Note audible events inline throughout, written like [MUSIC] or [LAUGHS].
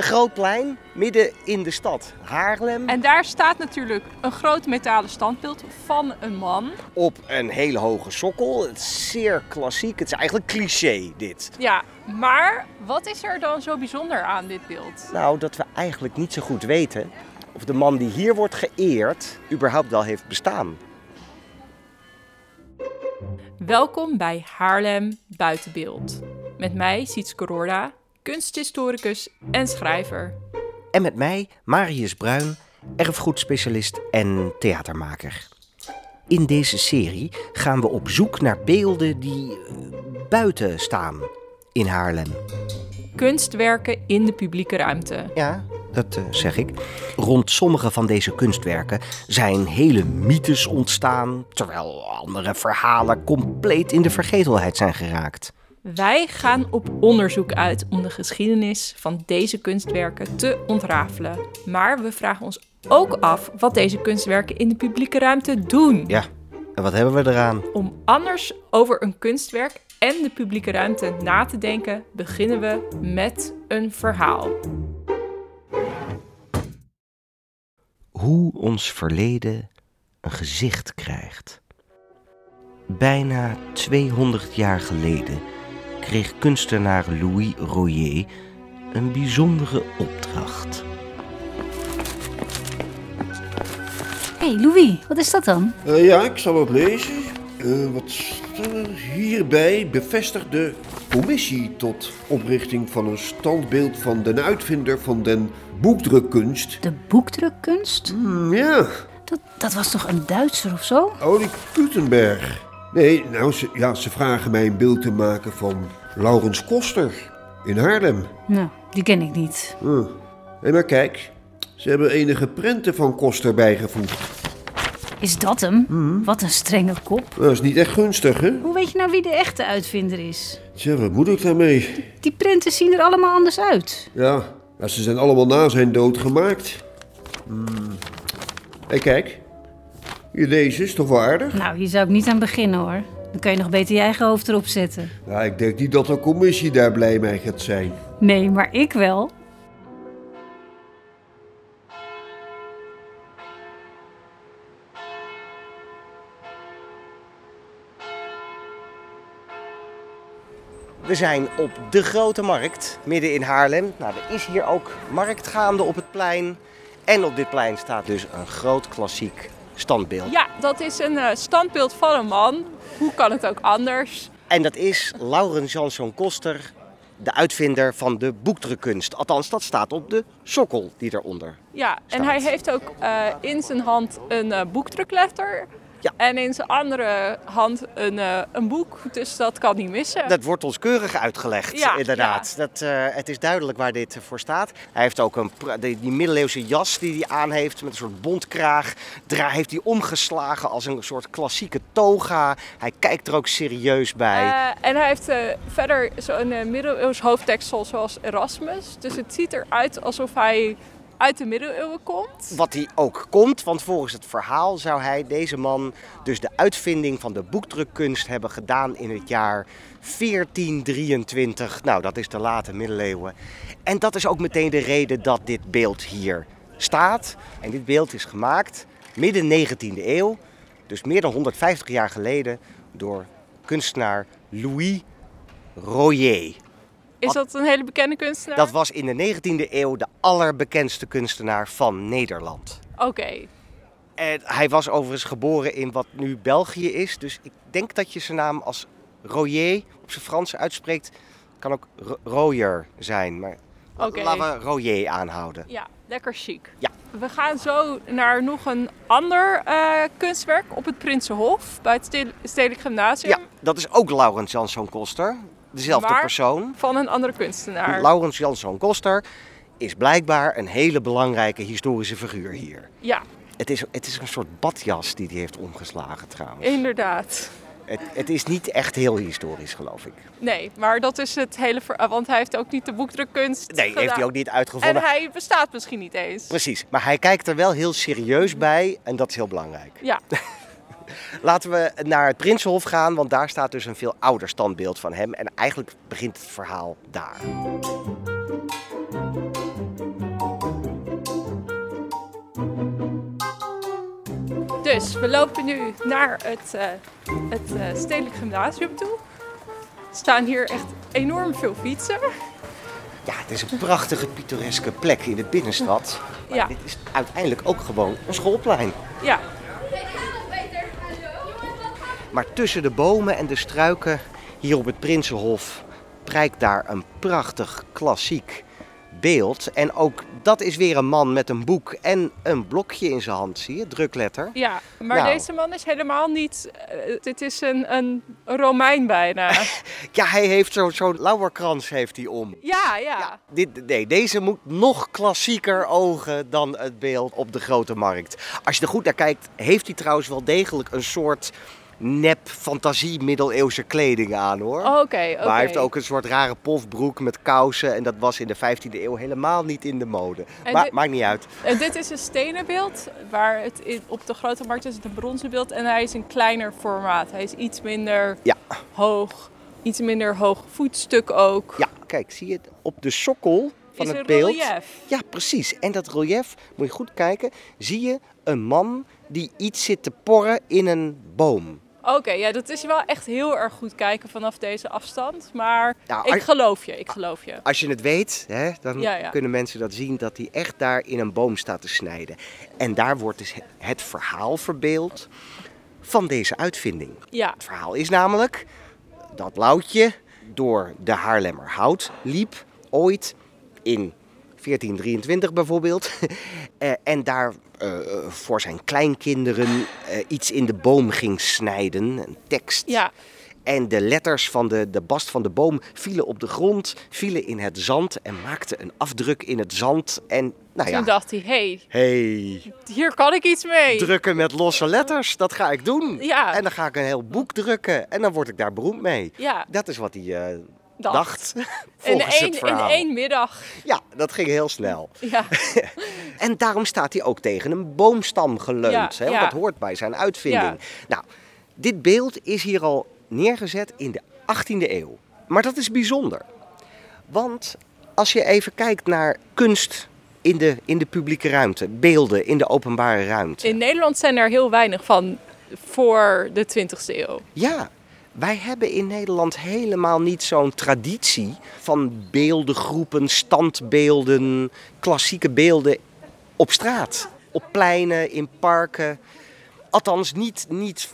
Een groot plein midden in de stad Haarlem. En daar staat natuurlijk een groot metalen standbeeld van een man. Op een hele hoge sokkel. Het is zeer klassiek. Het is eigenlijk cliché dit. Ja, maar wat is er dan zo bijzonder aan dit beeld? Nou, dat we eigenlijk niet zo goed weten of de man die hier wordt geëerd überhaupt wel heeft bestaan. Welkom bij Haarlem Buitenbeeld. Met mij Sietske Roorda, kunsthistoricus en schrijver. En met mij Marius Bruin, erfgoedspecialist en theatermaker. In deze serie gaan we op zoek naar beelden die eh, buiten staan in Haarlem. Kunstwerken in de publieke ruimte. Ja, dat eh, zeg ik. Rond sommige van deze kunstwerken zijn hele mythes ontstaan, terwijl andere verhalen compleet in de vergetelheid zijn geraakt. Wij gaan op onderzoek uit om de geschiedenis van deze kunstwerken te ontrafelen. Maar we vragen ons ook af wat deze kunstwerken in de publieke ruimte doen. Ja, en wat hebben we eraan? Om anders over een kunstwerk en de publieke ruimte na te denken, beginnen we met een verhaal. Hoe ons verleden een gezicht krijgt. Bijna 200 jaar geleden kreeg kunstenaar Louis Royer een bijzondere opdracht. Hé, hey, Louis, wat is dat dan? Uh, ja, ik zal het lezen. Uh, wat staat er? Hierbij bevestigt de commissie tot oprichting van een standbeeld van den uitvinder van den boekdrukkunst. De boekdrukkunst? Mm, ja. Dat, dat was toch een Duitser of zo? Oli Gutenberg. Nee, nou, ze, ja, ze vragen mij een beeld te maken van Laurens Koster in Haarlem. Nou, die ken ik niet. Hm. Hé, maar kijk, ze hebben enige prenten van Koster bijgevoegd. Is dat hem? Wat een strenge kop. Dat is niet echt gunstig, hè? Hoe weet je nou wie de echte uitvinder is? Tja, wat moet ik daarmee? Die prenten zien er allemaal anders uit. Ja, ja ze zijn allemaal na zijn dood gemaakt. Hé, hey, kijk. Deze is toch wel aardig? Nou, hier zou ik niet aan beginnen hoor. Dan kan je nog beter je eigen hoofd erop zetten. Ja, ik denk niet dat de commissie daar blij mee gaat zijn. Nee, maar ik wel. We zijn op de Grote Markt, midden in Haarlem. Nou, er is hier ook markt gaande op het plein. En op dit plein staat dus een groot klassiek standbeeld. Ja, dat is een uh, standbeeld van een man. Hoe kan het ook anders? En dat is Laurens Jansson Koster, de uitvinder van de boekdrukkunst. Althans, dat staat op de sokkel die eronder Ja, staat. en hij heeft ook uh, in zijn hand een uh, boekdrukletter. Ja. En in zijn andere hand een, uh, een boek, dus dat kan niet missen. Dat wordt ons keurig uitgelegd, ja, inderdaad. Ja. Dat, uh, het is duidelijk waar dit voor staat. Hij heeft ook een, die, die middeleeuwse jas die hij aan heeft met een soort bontkraag. Daar heeft hij omgeslagen als een soort klassieke toga. Hij kijkt er ook serieus bij. Uh, en hij heeft verder zo'n middeleeuws hoofddeksel zoals Erasmus. Dus het ziet eruit alsof hij uit de middeleeuwen komt. Wat hij ook komt, want volgens het verhaal zou hij, deze man, dus de uitvinding van de boekdrukkunst hebben gedaan in het jaar 1423. Nou, dat is de late middeleeuwen. En dat is ook meteen de reden dat dit beeld hier staat. En dit beeld is gemaakt midden 19e eeuw, dus meer dan 150 jaar geleden, door kunstenaar Louis Royer. Is dat een hele bekende kunstenaar? Dat was in de 19e eeuw de allerbekendste kunstenaar van Nederland. Oké. Okay. En hij was overigens geboren in wat nu België is. Dus ik denk dat je zijn naam als Royer op zijn Frans uitspreekt. Kan ook Royer zijn. Maar okay. laten we Royer aanhouden. Ja, lekker chic. Ja. We gaan zo naar nog een ander uh, kunstwerk op het Prinsenhof bij het Stedelijk Gymnasium. Ja, dat is ook Laurens Jansson Koster dezelfde maar persoon. Van een andere kunstenaar. Laurens Jansson Koster is blijkbaar een hele belangrijke historische figuur hier. Ja. Het is, het is een soort badjas die hij heeft omgeslagen trouwens. Inderdaad. Het, het, is niet echt heel historisch, geloof ik. Nee, maar dat is het hele ver... Want hij heeft ook niet de boekdrukkunst Nee, gedaan. heeft hij ook niet uitgevonden. En hij bestaat misschien niet eens. Precies, maar hij kijkt er wel heel serieus bij en dat is heel belangrijk. Ja. [LAUGHS] Laten we naar het Prinsenhof gaan, want daar staat dus een veel ouder standbeeld van hem. En eigenlijk begint het verhaal daar. Dus we lopen nu naar het, eh, het eh, Stedelijk Gymnasium toe. Er staan hier echt enorm veel fietsen. Ja, het is een prachtige, pittoreske plek in de binnenstad. Maar dit is uiteindelijk ook gewoon een schoolplein. Ja, maar tussen de bomen en de struiken hier op het Prinsenhof prijkt daar een prachtig klassiek beeld. En ook dat is weer een man met een boek en een blokje in zijn hand, zie je, drukletter. ja. maar Nou. deze man is helemaal niet... eh, dit is een, een Romein bijna. [LAUGHS] Ja, hij heeft zo- zo'n lauwerkrans heeft hij om. ja, ja. Dit, nee, deze moet nog klassieker ogen dan het beeld op de grote markt. Als je er goed naar kijkt, heeft hij trouwens wel degelijk een soort nep fantasie middeleeuwse kleding aan hoor. Oké, oké. Maar hij heeft ook een soort rare pofbroek met kousen. En dat was in de 15e eeuw helemaal niet in de mode. En maar dit- maakt niet uit. En dit is een stenen beeld, waar het in, op de grote markt is het een bronzen beeld. En hij is een kleiner formaat. Hij is iets minder Ja. hoog, iets minder hoog voetstuk ook. Ja, kijk, zie je het? Op de sokkel van is het een beeld. relief. Ja, precies. En dat relief, moet je goed kijken, zie je een man die iets zit te porren in een boom. Oké, ja, dat is wel echt heel erg goed kijken vanaf deze afstand. Maar Nou, ik geloof je, ik geloof je. Als je het weet, hè, dan Ja, ja. kunnen mensen dat zien dat hij echt daar in een boom staat te snijden. En daar wordt dus het verhaal verbeeld van deze uitvinding. Ja, Het verhaal is namelijk dat Loutje door de Haarlemmerhout liep, ooit in 1423 bijvoorbeeld. [LAUGHS] Eh, en daar eh, voor zijn kleinkinderen eh, iets in de boom ging snijden, een tekst. ja, En de letters van de, de bast van de boom vielen op de grond, vielen in het zand en maakten een afdruk in het zand. En nou toen ja, dacht hij, hé, hey, hier kan ik iets mee. drukken met losse letters, dat ga ik doen. Ja. En dan ga ik een heel boek drukken en dan word ik daar beroemd mee. Ja, Dat is wat hij eh, dacht. In [LAUGHS] één, in één middag. Ja, dat ging heel snel. Ja, [LAUGHS] En daarom staat hij ook tegen een boomstam geleund. Ja, hè, want ja. dat hoort bij zijn uitvinding. Nou, dit beeld is hier al neergezet in de 18e eeuw. Maar dat is bijzonder. Want als je even kijkt naar kunst in de, in de publieke ruimte, beelden in de openbare ruimte. in Nederland zijn er heel weinig van voor de 20e eeuw. Ja, wij hebben in Nederland helemaal niet zo'n traditie van beeldengroepen, standbeelden, klassieke beelden op straat. Op pleinen, in parken. Althans, niet, niet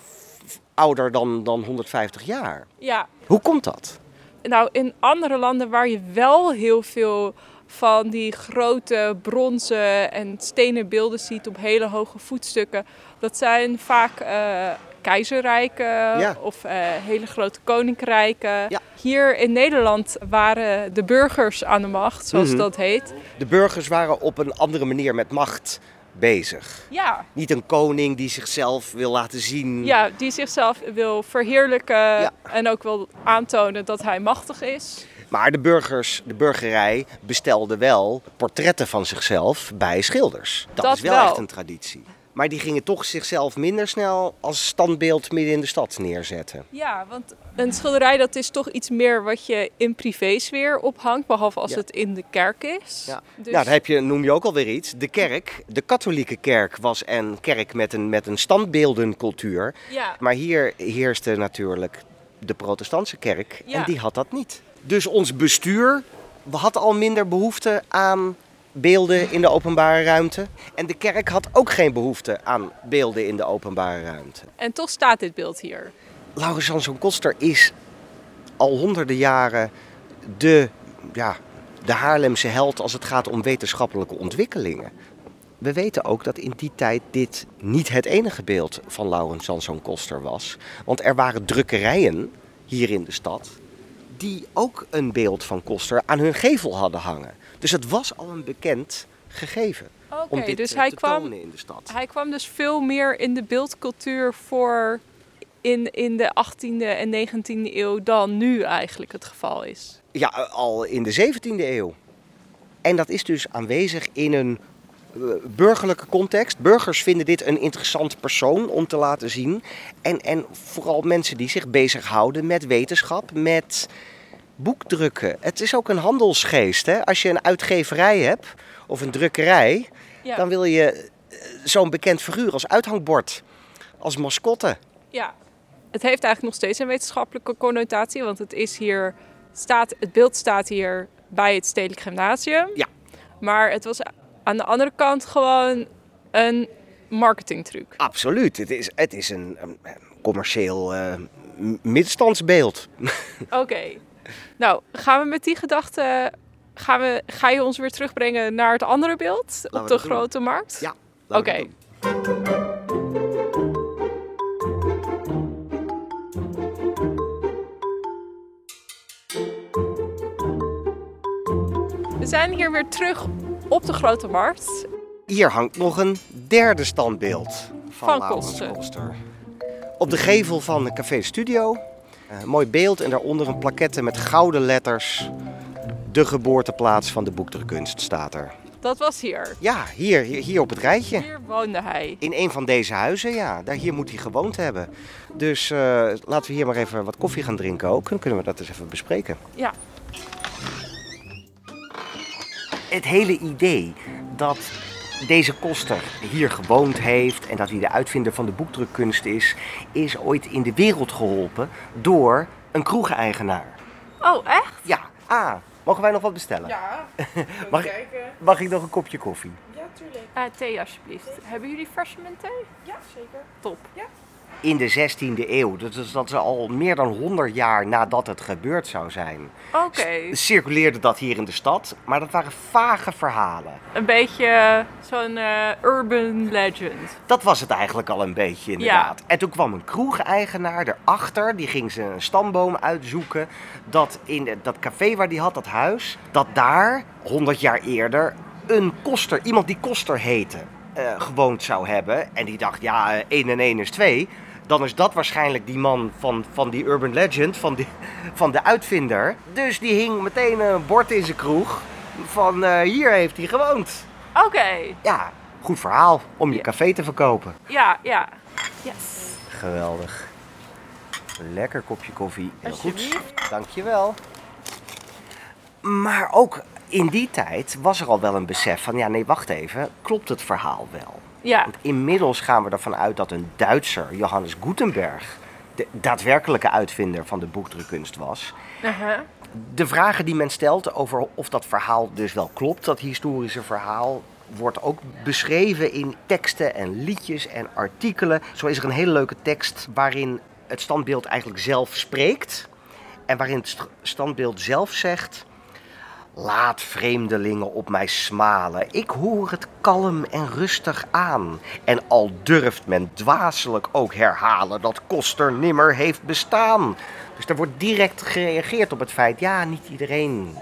ouder dan, dan 150 jaar. Ja, Hoe komt dat? Nou, in andere landen waar je wel heel veel van die grote bronzen en stenen beelden ziet op hele hoge voetstukken, dat zijn vaak eh, keizerrijken Ja. of eh, hele grote koninkrijken. Ja. Hier in Nederland waren de burgers aan de macht, zoals Mhm. dat heet. De burgers waren op een andere manier met macht bezig. Ja. Niet een koning die zichzelf wil laten zien. ja, die zichzelf wil verheerlijken Ja. en ook wil aantonen dat hij machtig is. Maar de burgers, de burgerij, bestelde wel portretten van zichzelf bij schilders. Dat, Dat is wel, wel. echt een traditie. Maar die gingen toch zichzelf minder snel als standbeeld midden in de stad neerzetten. Ja, want een schilderij dat is toch iets meer wat je in privésfeer ophangt, behalve als Ja. het in de kerk is. Ja. Dus, Nou, dan heb je, noem je ook alweer iets. De kerk, de katholieke kerk, was een kerk met een, met een standbeeldencultuur. ja. Maar hier heerste natuurlijk de protestantse kerk Ja. en die had dat niet. Dus ons bestuur had al minder behoefte aan beelden in de openbare ruimte. En de kerk had ook geen behoefte aan beelden in de openbare ruimte. En toch staat dit beeld hier. Laurens Jansson Koster is al honderden jaren de, ja, de Haarlemse held als het gaat om wetenschappelijke ontwikkelingen. We weten ook dat in die tijd dit niet het enige beeld van Laurens Jansson Koster was. Want er waren drukkerijen hier in de stad die ook een beeld van Koster aan hun gevel hadden hangen. Dus het was al een bekend gegeven Oké, dus eh, hij kwam, in de stad. hij kwam dus veel meer in de beeldcultuur voor in, in de 18e en 19e eeuw dan nu eigenlijk het geval is. Ja, al in de 17e eeuw. En dat is dus aanwezig in een eh, burgerlijke context. Burgers vinden dit een interessant persoon om te laten zien. En, en vooral mensen die zich bezighouden met wetenschap, met boekdrukken. Het is ook een handelsgeest. Hè? Als je een uitgeverij hebt of een drukkerij, Ja. dan wil je eh, zo'n bekend figuur als uithangbord als mascotte. Ja, het heeft eigenlijk nog steeds een wetenschappelijke connotatie, want het, is hier, staat, het beeld staat hier bij het Stedelijk Gymnasium. Ja. Maar het was aan de andere kant gewoon een marketingtruc. Absoluut. Het is, het is een, een commercieel m- middenstandsbeeld. Oké. Nou, gaan we met die gedachte. Gaan we, ga je ons weer terugbrengen naar het andere beeld op de doen. grote markt? Ja. Oké. We zijn hier weer terug op de grote markt. Hier hangt nog een derde standbeeld van, Van. Koster. Op de gevel van de Café Studio. Eh, Een mooi beeld en daaronder een plaquette met gouden letters. De geboorteplaats van de boekdrukkunst staat er. Dat was hier. Ja, hier, hier, hier op het rijtje. Hier woonde hij. In een van deze huizen, ja. Daar, hier moet hij gewoond hebben. Dus eh, laten we hier maar even wat koffie gaan drinken ook. Dan kunnen we dat eens even bespreken. Ja. Het hele idee dat deze koster hier gewoond heeft en dat hij de uitvinder van de boekdrukkunst is, is ooit in de wereld geholpen door een kroegeigenaar. Oh, echt? Ja, ah, mogen wij nog wat bestellen? Ja. [LAUGHS] Mag, ik, mag ik nog een kopje koffie? Eh, thee alsjeblieft. Hebben jullie freshman thee? Ja, zeker. Top. In de 16e eeuw, dat is, dat is al meer dan 100 jaar nadat het gebeurd zou zijn, Oké. circuleerde dat hier in de stad. Maar dat waren vage verhalen. Een beetje zo'n eh, urban legend. Dat was het eigenlijk al een beetje inderdaad. En toen kwam een kroegeigenaar erachter, die ging zijn stamboom uitzoeken. Dat in dat café waar die had, dat huis, dat daar 100 jaar eerder een koster, iemand die koster heette, eh, gewoond zou hebben. En die dacht, ja, eh, 1 en 1 is 2. Dan is dat waarschijnlijk die man van, van die urban legend, van, die, van de uitvinder. Dus die hing meteen een bord in zijn kroeg van eh, hier heeft hij gewoond. Oké. Ja, goed verhaal om je café te verkopen. Ja, ja. Yes. Geweldig. Lekker kopje koffie. Heel goed. Dankjewel. Maar ook in die tijd was er al wel een besef van, ja nee, wacht even, klopt het verhaal wel? Ja. Want inmiddels gaan we ervan uit dat een Duitser, Johannes Gutenberg, de daadwerkelijke uitvinder van de boekdrukkunst was. Uh-huh. De vragen die men stelt over of dat verhaal dus wel klopt, dat historische verhaal, wordt ook beschreven in teksten en liedjes en artikelen. Zo is er een hele leuke tekst waarin het standbeeld eigenlijk zelf spreekt. En waarin het st- standbeeld zelf zegt... Laat vreemdelingen op mij smalen. Ik hoor het kalm en rustig aan. En al durft men dwaselijk ook herhalen dat Koster nimmer heeft bestaan. Dus er wordt direct gereageerd op het feit, ja, niet iedereen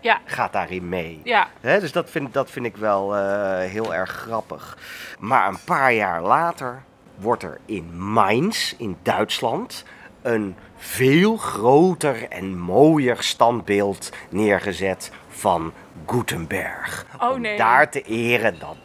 Ja. gaat daarin mee. Ja. Dus dat vind, dat vind ik wel eh, heel erg grappig. Maar een paar jaar later wordt er in Mainz, in Duitsland, een veel groter en mooier standbeeld neergezet van Gutenberg. Oh, Om nee. daar te eren dat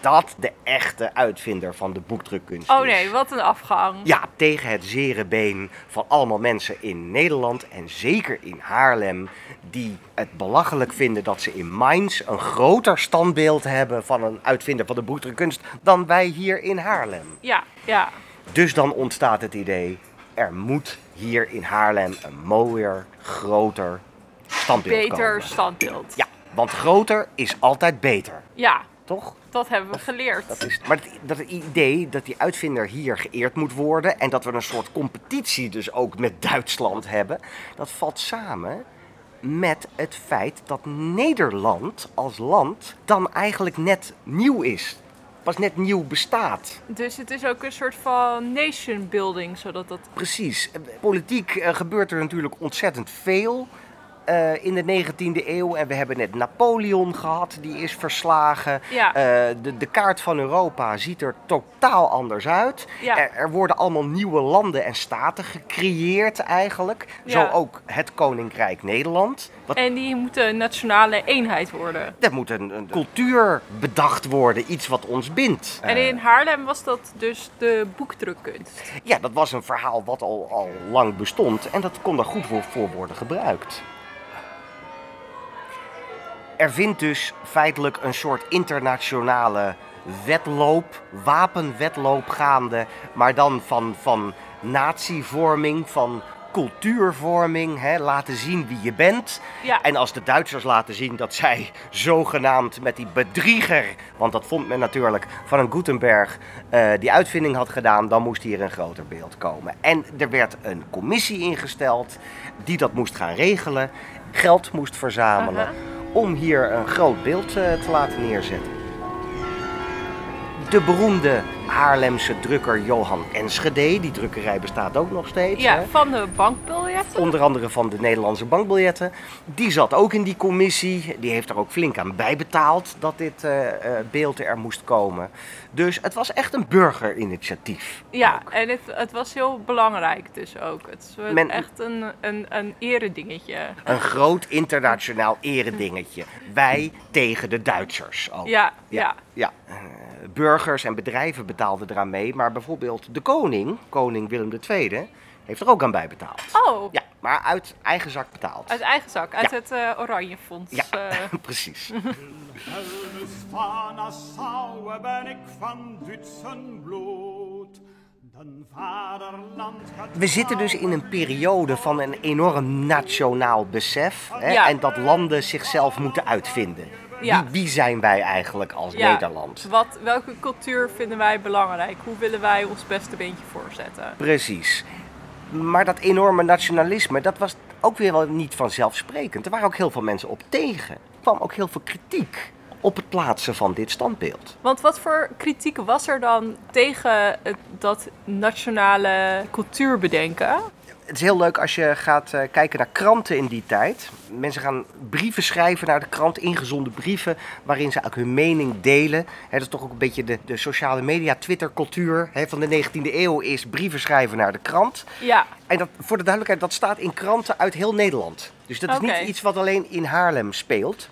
dat de echte uitvinder van de boekdrukkunst Oh is. nee, wat een afgang. Ja, tegen het zere been van allemaal mensen in Nederland en zeker in Haarlem, die het belachelijk vinden dat ze in Mainz een groter standbeeld hebben van een uitvinder van de boekdrukkunst dan wij hier in Haarlem. Ja, ja. Dus dan ontstaat het idee, er moet hier in Haarlem een mooier, groter standbeeld Beter komen. standbeeld. Ja, want groter is altijd beter, Ja, toch? dat hebben we geleerd. Dat is, maar het, dat het idee dat die uitvinder hier geëerd moet worden en dat we een soort competitie dus ook met Duitsland hebben, dat valt samen met het feit dat Nederland als land dan eigenlijk net nieuw is. Pas net nieuw bestaat. Dus het is ook een soort van nation building, zodat dat... Precies. Politiek eh, gebeurt er natuurlijk ontzettend veel eh, in de 19e eeuw. En we hebben net Napoleon gehad, die is verslagen. Ja. Eh, de, de kaart van Europa ziet er totaal anders uit. Ja. Er, er worden allemaal nieuwe landen en staten gecreëerd eigenlijk. Ja. Zo ook het Koninkrijk Nederland. Wat, En die moeten een nationale eenheid worden. er moet een, een cultuur bedacht worden, iets wat ons bindt. En Eh, in Haarlem was dat dus de boekdrukkunst. Ja, dat was een verhaal wat al, al lang bestond en dat kon daar goed voor, voor worden gebruikt. Er vindt dus feitelijk een soort internationale wedloop, wapenwedloop gaande. Maar dan van, van natievorming, van cultuurvorming, hè, laten zien wie je bent. Ja. En als de Duitsers laten zien dat zij zogenaamd met die bedrieger, want dat vond men natuurlijk van een Gutenberg, eh, die uitvinding had gedaan, dan moest hier een groter beeld komen. En er werd een commissie ingesteld die dat moest gaan regelen, geld moest verzamelen. Om hier een groot beeld eh, te laten neerzetten. De beroemde Haarlemse drukker Johan Enschede, die drukkerij bestaat ook nog steeds. Ja, hè? van de bankbiljetten. Onder andere van de Nederlandse bankbiljetten. Die zat ook in die commissie. Die heeft er ook flink aan bijbetaald dat dit eh, eh, beeld er moest komen. Dus het was echt een burgerinitiatief. Ja, en het, het was heel belangrijk dus ook. Het is Men- echt een, een, een eredingetje. Een groot internationaal eredingetje. Wij tegen de Duitsers ook. Ja, ja. Ja, burgers en bedrijven betaalden eraan mee. Maar bijvoorbeeld de koning, koning Willem II, heeft er ook aan bijbetaald. Oh, Ja, maar uit eigen zak betaald. uit eigen zak, uit Ja. het eh Oranje Fonds. Ja, eh. [LAUGHS] precies. [LAUGHS] Helmes van Nassau ben ik van Duitsen bloed. Den vaderland gaat We zitten dus in een periode van een enorm nationaal besef. Hè, Ja. En dat landen zichzelf moeten uitvinden. Ja. Wie, wie zijn wij eigenlijk als Ja. Nederland? Wat, welke cultuur vinden wij belangrijk? Hoe willen wij ons beste beentje voorzetten? Precies. Maar dat enorme nationalisme, dat was ook weer wel niet vanzelfsprekend. Er waren ook heel veel mensen op tegen. Er kwam ook heel veel kritiek op het plaatsen van dit standbeeld. Want wat voor kritiek was er dan tegen dat nationale cultuurbedenken? Het is heel leuk als je gaat eh, kijken naar kranten in die tijd. Mensen gaan brieven schrijven naar de krant, ingezonde brieven, waarin ze ook hun mening delen. Dat is toch ook een beetje de, de sociale media, Twitter-cultuur van de 19e eeuw, is brieven schrijven naar de krant. Ja, En dat, voor de duidelijkheid, dat staat in kranten uit heel Nederland. Dus dat is niet iets wat alleen in Haarlem speelt.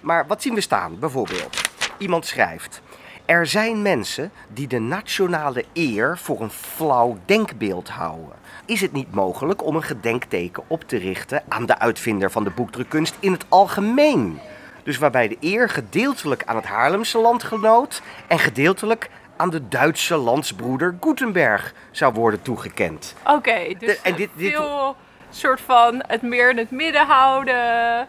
Maar wat zien we staan? Bijvoorbeeld, iemand schrijft... Er zijn mensen die de nationale eer voor een flauw denkbeeld houden. Is het niet mogelijk om een gedenkteken op te richten aan de uitvinder van de boekdrukkunst in het algemeen? Dus waarbij de eer gedeeltelijk aan het Haarlemse landgenoot en gedeeltelijk aan de Duitse landsbroeder Gutenberg zou worden toegekend. oké. dus De- en dit- dit- veel soort van het meer in het midden houden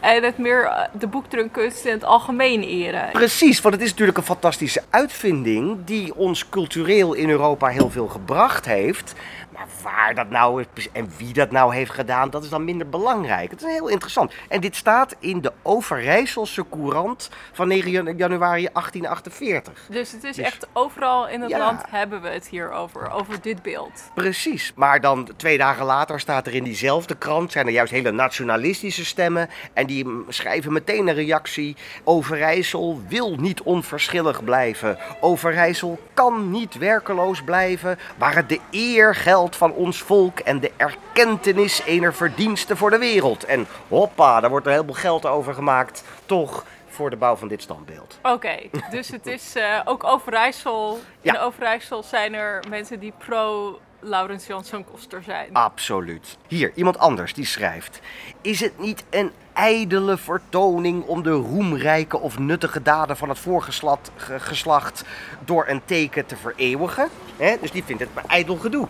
en het meer eh, de boekdrukkunst in het algemeen eren. Precies, want het is natuurlijk een fantastische uitvinding die ons cultureel in Europa heel veel gebracht heeft. Maar waar dat nou is en wie dat nou heeft gedaan, dat is dan minder belangrijk. Het is heel interessant. En dit staat in de Overijsselse Courant van 9 jan- januari 1848. Dus het is Dus- echt overal in het Ja. land hebben we het hier over, over dit beeld. Precies. Maar dan twee dagen later staat er in diezelfde krant, zijn er juist hele nationalistische stemmen. En die schrijven meteen een reactie. Overijssel wil niet onverschillig blijven. Overijssel kan niet werkeloos blijven. Waar het de eer geldt van ons volk en de erkentenis ener verdiensten voor de wereld. En hoppa, daar wordt er heel veel geld over gemaakt. Toch voor de bouw van dit standbeeld. Oké, dus het is eh, ook Overijssel. Ja. In Overijssel zijn er mensen die pro Laurens Jansson Koster zijn. Absoluut. Hier, iemand anders die schrijft. Is het niet een ijdele vertoning om de roemrijke of nuttige daden van het voorgeslacht ge- geslacht door een teken te vereeuwigen? Dus die vindt het maar ijdel gedoe.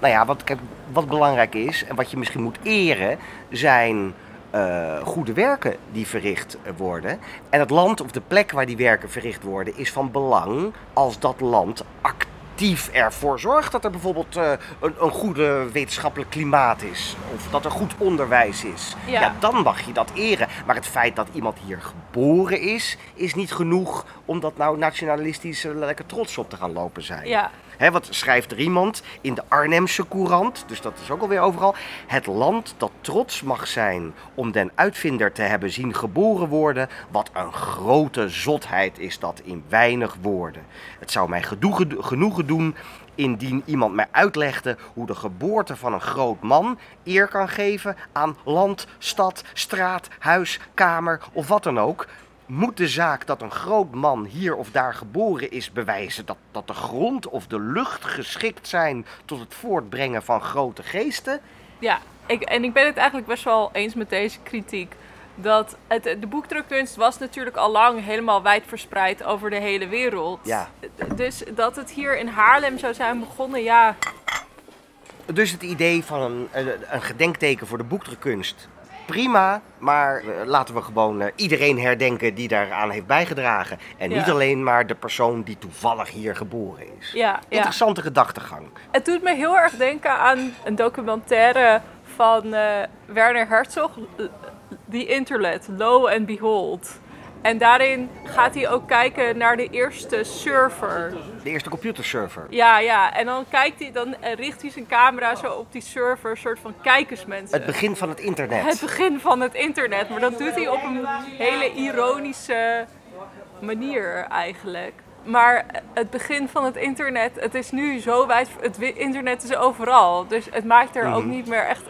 Nou ja, wat, kijk, wat belangrijk is en wat je misschien moet eren, zijn eh, goede werken die verricht worden. En het land of de plek waar die werken verricht worden is van belang als dat land actief ervoor zorgt dat er bijvoorbeeld eh, een, een goede wetenschappelijk klimaat is. Of dat er goed onderwijs is. Ja. ja, dan mag je dat eren. Maar het feit dat iemand hier geboren is, is niet genoeg om dat nou nationalistisch eh, lekker trots op te gaan lopen zijn. Ja. Wat schrijft er iemand in de Arnhemse Courant, dus dat is ook alweer overal. Het land dat trots mag zijn om den uitvinder te hebben zien geboren worden, wat een grote zotheid is dat in weinig woorden. Het zou mij genoegen doen indien iemand mij uitlegde hoe de geboorte van een groot man eer kan geven aan land, stad, straat, huis, kamer of wat dan ook. Moet de zaak dat een groot man hier of daar geboren is bewijzen dat, dat de grond of de lucht geschikt zijn tot het voortbrengen van grote geesten? Ja, ik, en ik ben het eigenlijk best wel eens met deze kritiek. dat het, de boekdrukkunst was natuurlijk al lang helemaal wijdverspreid over de hele wereld. Ja. Dus dat het hier in Haarlem zou zijn begonnen, ja, Dus het idee van een, een, een gedenkteken voor de boekdrukkunst. Prima, maar eh, laten we gewoon eh, iedereen herdenken die daaraan heeft bijgedragen. En niet alleen maar de persoon die toevallig hier geboren is. ja, ja. Interessante gedachtegang. Het doet me heel erg denken aan een documentaire van eh, Werner Herzog, The Internet, Lo and Behold. En daarin gaat hij ook kijken naar de eerste server. De eerste computerserver. Ja, ja. En dan kijkt hij, dan eh, richt hij zijn camera zo op die server, een soort van kijkersmensen. Het begin van het internet. Het begin van het internet. Maar dat doet hij op een hele ironische manier eigenlijk. Maar het begin van het internet, het is nu zo wijd. Het internet is overal. Dus het maakt er ook niet meer echt.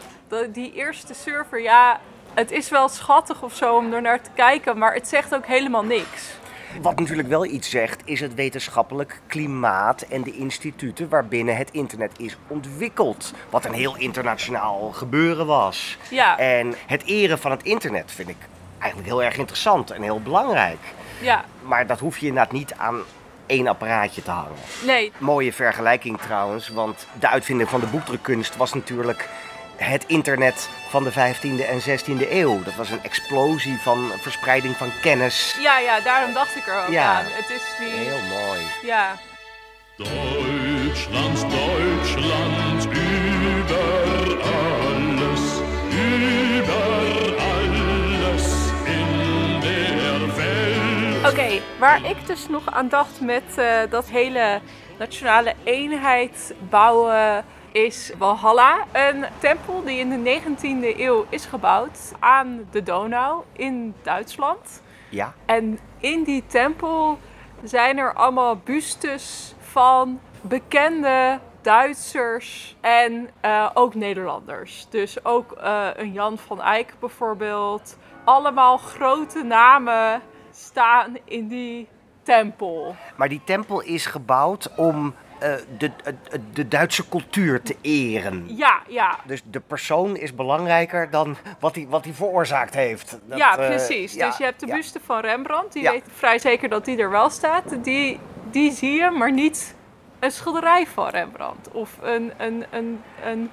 Die eerste server, ja, het is wel schattig of zo om er naar te kijken. Maar het zegt ook helemaal niks. Wat natuurlijk wel iets zegt, is het wetenschappelijk klimaat en de instituten waarbinnen het internet is ontwikkeld. Wat een heel internationaal gebeuren was. Ja. En het eren van het internet vind ik eigenlijk heel erg interessant en heel belangrijk. Ja, Maar dat hoef je inderdaad niet aan één apparaatje te hangen. nee. Mooie vergelijking trouwens, want de uitvinding van de boekdrukkunst was natuurlijk het internet van de 15e en 16e eeuw. Dat was een explosie van verspreiding van kennis. Ja, ja, daarom dacht ik er ook Ja. aan. Het is die. Heel mooi. Ja. Deutschland, Deutschland, über alles, über alles in der Welt. Oké, waar ik dus nog aan dacht met eh, dat hele nationale eenheid bouwen is Valhalla. Een tempel die in de 19e eeuw is gebouwd aan de Donau in Duitsland. Ja, En in die tempel zijn er allemaal bustes van bekende Duitsers en eh, ook Nederlanders. Dus ook eh, een Jan van Eyck bijvoorbeeld. Allemaal grote namen staan in die tempel. maar die tempel is gebouwd om eh, de, de, de Duitse cultuur te eren. Ja, ja. Dus de persoon is belangrijker dan wat hij, wat hij veroorzaakt heeft. Dat, ja, eh, precies. ja, dus je hebt de ja. buste van Rembrandt. Die Ja. weet vrij zeker dat die er wel staat. Die, die zie je, maar niet een schilderij van Rembrandt. Of een, een, een, een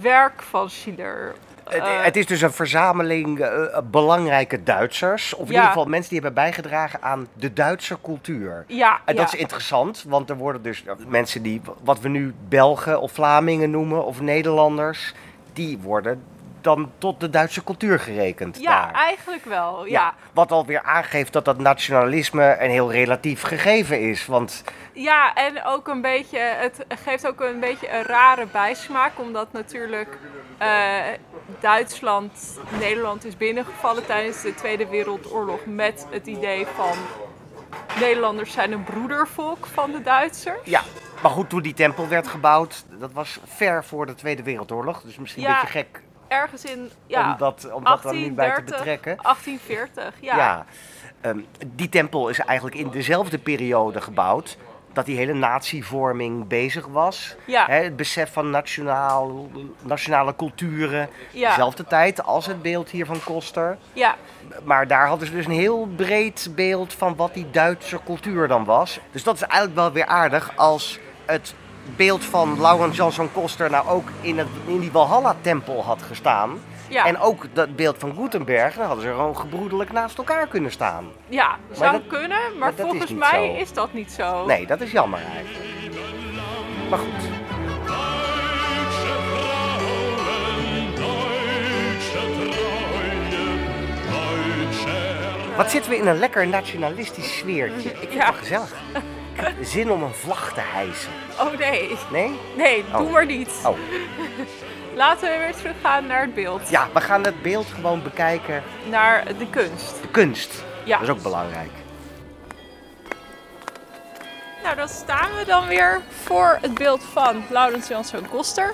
werk van Schiller. Het, Eh, het is dus een verzameling eh, belangrijke Duitsers. Of in Ja. ieder geval mensen die hebben bijgedragen aan de Duitse cultuur. ja, En dat ja. is interessant, want er worden dus mensen die, wat we nu Belgen of Vlamingen noemen, of Nederlanders, die worden dan tot de Duitse cultuur gerekend. Ja, daar. eigenlijk wel. Ja. Wat alweer aangeeft dat dat nationalisme een heel relatief gegeven is. Want ja, en ook een beetje, het geeft ook een beetje een rare bijsmaak, omdat natuurlijk eh, Duitsland Nederland is binnengevallen tijdens de Tweede Wereldoorlog met het idee van Nederlanders zijn een broedervolk van de Duitsers. ja, maar goed, toen die tempel werd gebouwd, dat was ver voor de Tweede Wereldoorlog. Dus misschien Ja, een beetje gek Ergens in ja, om dat, om dat dan nu bij te 1830, betrekken. 1840, ja. Ja. Ehm, die tempel is eigenlijk in dezelfde periode gebouwd dat die hele natievorming bezig was. Ja. Het besef van nationaal, nationale culturen. Ja. Dezelfde tijd als het beeld hier van Koster. ja. Maar daar hadden ze dus een heel breed beeld van wat die Duitse cultuur dan was. Dus dat is eigenlijk wel weer aardig als het beeld van Laurens Jansson Koster nou ook in, het, in die Walhalla-tempel had gestaan. Ja. En ook dat beeld van Gutenberg, dan hadden ze gewoon gebroedelijk naast elkaar kunnen staan. Ja, zou dat- kunnen, maar, maar is volgens mij zo. is dat niet zo. Nee, dat is jammer eigenlijk. Maar goed. Wat zitten we in een lekker nationalistisch sfeertje. Ik vind Ja. het wel gezellig. Heb zin om een vlag te hijsen. Oh nee, Nee? nee, doe Oh. maar niet. Oh. [LAUGHS] Laten we weer teruggaan naar het beeld. Ja, we gaan het beeld gewoon bekijken. Naar de kunst. De kunst. Ja. Dat is ook belangrijk. Nou, dan staan we dan weer voor het beeld van Laurens Janszoon Koster.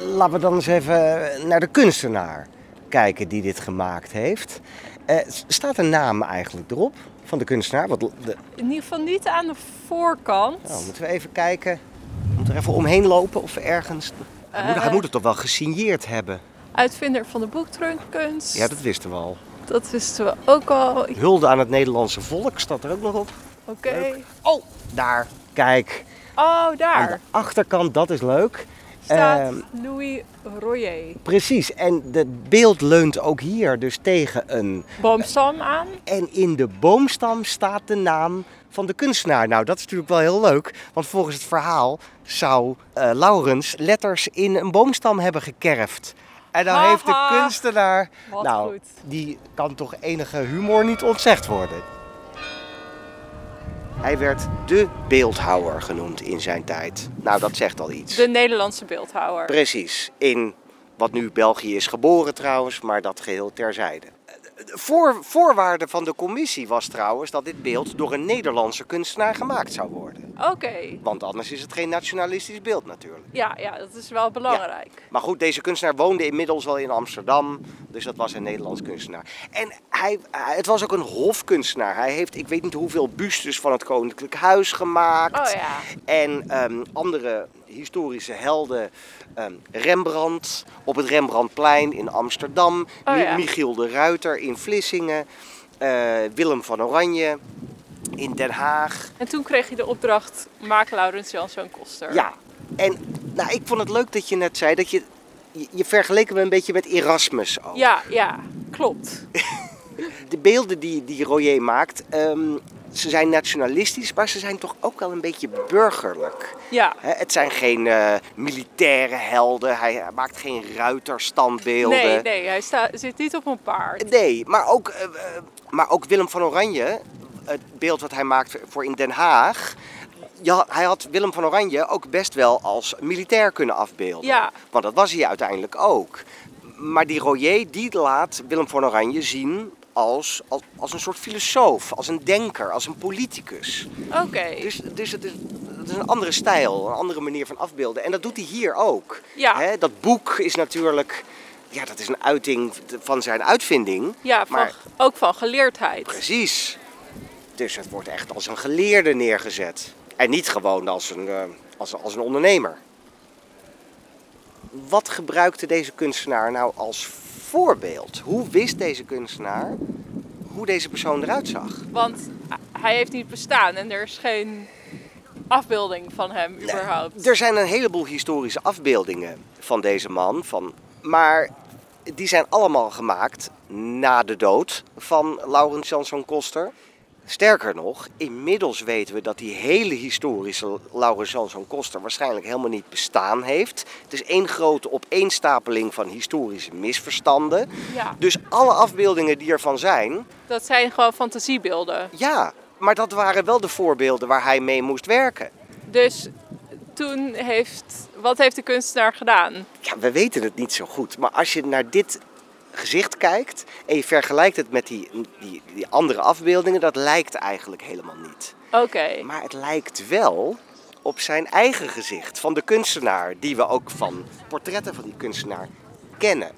Laten we dan eens even naar de kunstenaar kijken die dit gemaakt heeft. Eh, staat een naam eigenlijk erop van de kunstenaar? Wat, de, In ieder geval niet aan de voorkant. nou, moeten we even kijken. Moet er even omheen lopen of ergens. Hij moet, hij Eh. moet het toch wel gesigneerd hebben? Uitvinder van de boekdrukkunst. Ja, dat wisten we al. Dat wisten we ook al. Oké. Hulde aan het Nederlandse volk staat er ook nog op. Oh, daar. Kijk. Oh, Aan daar de achterkant, dat is leuk. Staat Ehm, Louis Royer. Precies, en het beeld leunt ook hier dus tegen een... Boomstam aan. En in de boomstam staat de naam van de kunstenaar. Nou, dat is natuurlijk wel heel leuk, want volgens het verhaal zou eh, Laurens letters in een boomstam hebben gekerfd. En dan Haha. heeft de kunstenaar... Wat nou, goed. die kan toch enige humor niet ontzegd worden. Hij werd de beeldhouwer genoemd in zijn tijd. Nou, dat zegt al iets. De Nederlandse beeldhouwer. Precies, in wat nu België is geboren trouwens, maar dat geheel terzijde. De Voor, voorwaarde van de commissie was trouwens dat dit beeld door een Nederlandse kunstenaar gemaakt zou worden. Oké. Want anders is het geen nationalistisch beeld natuurlijk. Ja, ja, dat is wel belangrijk. Maar goed, deze kunstenaar woonde inmiddels wel in Amsterdam, dus dat was een Nederlands kunstenaar. En hij, hij- het was ook een hofkunstenaar. Hij heeft, ik weet niet hoeveel bustes van het Koninklijk Huis gemaakt. Oh ja. En ehm, andere historische helden. ehm, Rembrandt op het Rembrandtplein in Amsterdam. Oh ja. Michiel de Ruiter in Vlissingen. eh, Willem van Oranje in Den Haag. En toen kreeg je de opdracht, maak Laurens Janszoon Koster. Ja, en nou, ik vond het leuk dat je net zei dat je... Je, je vergeleken me een beetje met Erasmus ook. Ja, ja, klopt. [LAUGHS] [LAUGHS] De beelden die, die Royer maakt, ehm, ze zijn nationalistisch, maar ze zijn toch ook wel een beetje burgerlijk. Ja, het zijn geen eh, militaire helden, hij maakt geen ruiterstandbeelden. nee, nee, hij zit niet op een paard. Nee, maar ook, eh, eh, maar ook Willem van Oranje, het beeld wat hij maakt voor in Den Haag. Ja, hij had Willem van Oranje ook best wel als militair kunnen afbeelden. Ja. Want dat was hij uiteindelijk ook. Maar die Royer, die laat Willem van Oranje zien als, als, als een soort filosoof, als een denker, als een politicus. Oké. Dus, dus het, is, het is een andere stijl, een andere manier van afbeelden. En dat doet hij hier ook. Ja. Hè, dat boek is natuurlijk, ja, dat is een uiting van zijn uitvinding. Ja, van, maar ook van geleerdheid. precies. Dus het wordt echt als een geleerde neergezet. En niet gewoon als een, eh, als, als een ondernemer. Wat gebruikte deze kunstenaar nou als voorbeeld? Hoe wist deze kunstenaar hoe deze persoon eruit zag? Want hij heeft niet bestaan en er is geen afbeelding van hem überhaupt. Er zijn een heleboel historische afbeeldingen van deze man, van, maar die zijn allemaal gemaakt na de dood van Laurens Jansson Koster. Sterker nog, inmiddels weten we dat die hele historische Laurens Jansson Koster waarschijnlijk helemaal niet bestaan heeft. Het is één grote opeenstapeling van historische misverstanden. Ja, Dus alle afbeeldingen die ervan zijn, dat zijn gewoon fantasiebeelden. ja, maar dat waren wel de voorbeelden waar hij mee moest werken. Dus toen heeft, wat heeft de kunstenaar gedaan? Ja, we weten het niet zo goed. Maar als je naar dit gezicht kijkt en je vergelijkt het met die, die, die andere afbeeldingen, dat lijkt eigenlijk helemaal niet. Oké, Maar het lijkt wel op zijn eigen gezicht van de kunstenaar, die we ook van portretten van die kunstenaar kennen.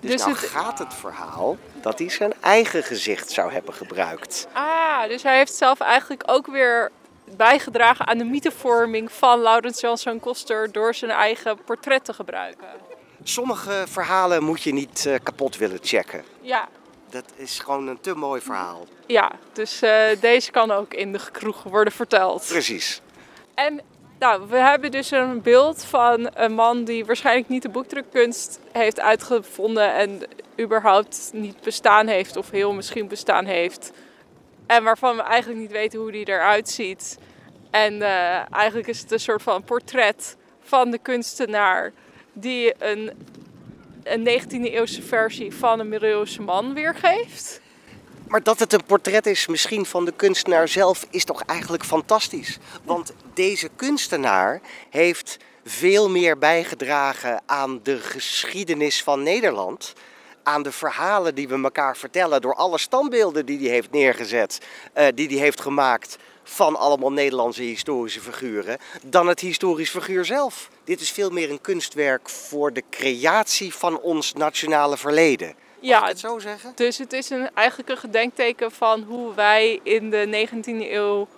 Dus, Dus nou het- gaat het verhaal dat hij zijn eigen gezicht zou hebben gebruikt. ah, dus hij heeft zelf eigenlijk ook weer bijgedragen aan de mythevorming van Laurens Janszoon Koster door zijn eigen portret te gebruiken. Sommige verhalen moet je niet eh, kapot willen checken. Ja, Dat is gewoon een te mooi verhaal. ja dus eh, deze kan ook in de kroeg worden verteld. Precies. En nou, we hebben dus een beeld van een man die waarschijnlijk niet de boekdrukkunst heeft uitgevonden en überhaupt niet bestaan heeft of heel misschien bestaan heeft. En waarvan we eigenlijk niet weten hoe die eruit ziet. En eh, eigenlijk is het een soort van portret van de kunstenaar die een, een 19e eeuwse versie van een middeleeuwse man weergeeft. Maar dat het een portret is misschien van de kunstenaar zelf is toch eigenlijk fantastisch. Want deze kunstenaar heeft veel meer bijgedragen aan de geschiedenis van Nederland. Aan de verhalen die we elkaar vertellen door alle standbeelden die hij heeft neergezet, eh, die hij heeft gemaakt van allemaal Nederlandse historische figuren, dan het historisch figuur zelf. Dit is veel meer een kunstwerk voor de creatie van ons nationale verleden. Mag Ja, ik het zo zeggen? Dus het is een, eigenlijk een gedenkteken van hoe wij in de 19e eeuw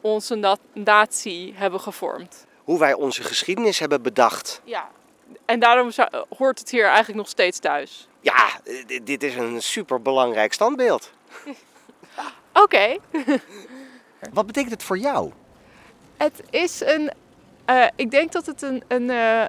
onze na- natie hebben gevormd. hoe wij onze geschiedenis hebben bedacht. Ja. En daarom zou- hoort het hier eigenlijk nog steeds thuis. Ja, eh, dit- dit is een superbelangrijk standbeeld. [LAUGHS] Oké. Wat betekent het voor jou? Het is een. eh, ik denk dat het een, een, eh,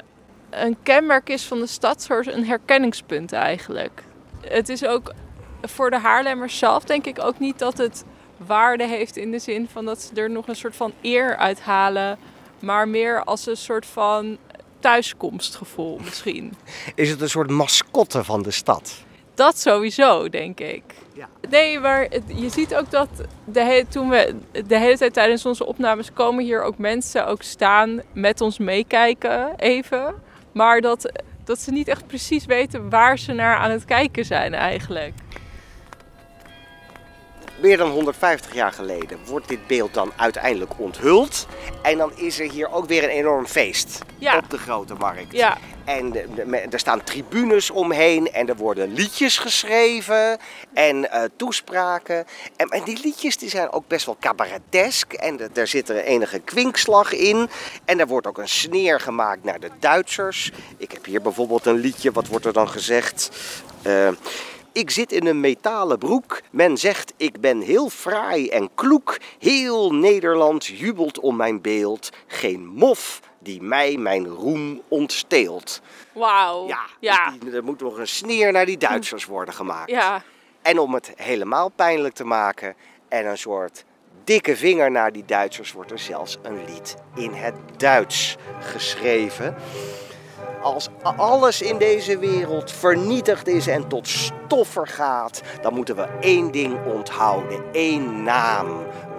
een kenmerk is van de stad, soort een herkenningspunt eigenlijk. Het is ook voor de Haarlemmers zelf, denk ik ook niet dat het waarde heeft in de zin van dat ze er nog een soort van eer uit halen, maar meer als een soort van thuiskomstgevoel misschien. Is het een soort mascotte van de stad? Dat sowieso, denk ik. Ja. Nee, maar je ziet ook dat de he- toen we de hele tijd tijdens onze opnames komen hier ook mensen ook staan met ons meekijken even. Maar dat, dat ze niet echt precies weten waar ze naar aan het kijken zijn eigenlijk. Meer dan 150 jaar geleden wordt dit beeld dan uiteindelijk onthuld. En dan is er hier ook weer een enorm feest Ja. op de Grote Markt. Ja, En de- de- me- er staan tribunes omheen en er worden liedjes geschreven en eh, toespraken. En, en die liedjes die zijn ook best wel cabaretesk en de- daar zit er enige kwinkslag in. En er wordt ook een sneer gemaakt naar de Duitsers. Ik heb hier bijvoorbeeld een liedje, wat wordt er dan gezegd? Eh, ik zit in een metalen broek. Men zegt ik ben heel fraai en kloek. Heel Nederland jubelt om mijn beeld. Geen mof die mij mijn roem ontsteelt. wauw. Ja, ja. dus die- er moet nog een sneer naar die Duitsers worden gemaakt. ja. En om het helemaal pijnlijk te maken en een soort dikke vinger naar die Duitsers wordt er zelfs een lied in het Duits geschreven. Als alles in deze wereld vernietigd is en tot stof vergaat, dan moeten we één ding onthouden. Eén naam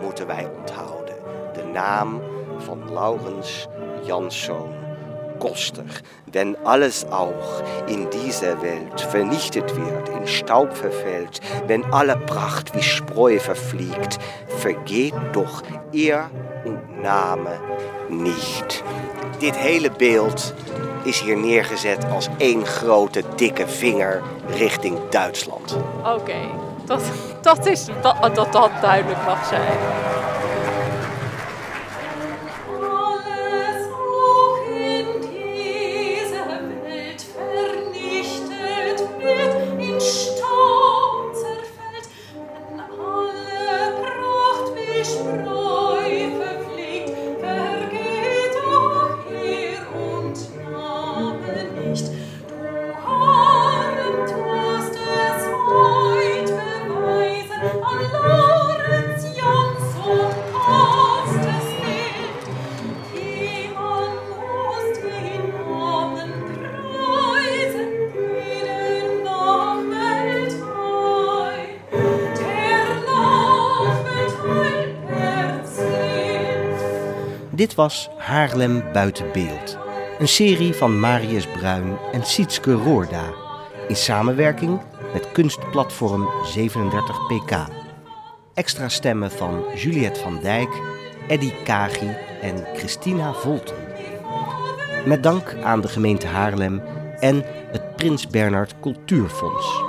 moeten wij onthouden. De naam van Laurens Janszoon Koster. Wenn alles auch in dieser Welt vernichtet wird, in Staub verfällt, wenn alle Pracht wie Spreu verfliegt, vergeht doch Ehr und Name nicht. Dit hele beeld is hier neergezet als één grote dikke vinger richting Duitsland. Oké. Dat, dat is dat, dat dat duidelijk mag zijn. Dit was Haarlem buiten beeld. Een serie van Marius Bruin en Sietske Roorda. In samenwerking met kunstplatform 37pk. Extra stemmen van Juliette van Dijk, Eddy Kagi en Christina Volten. Met dank aan de gemeente Haarlem en het Prins Bernhard Cultuurfonds.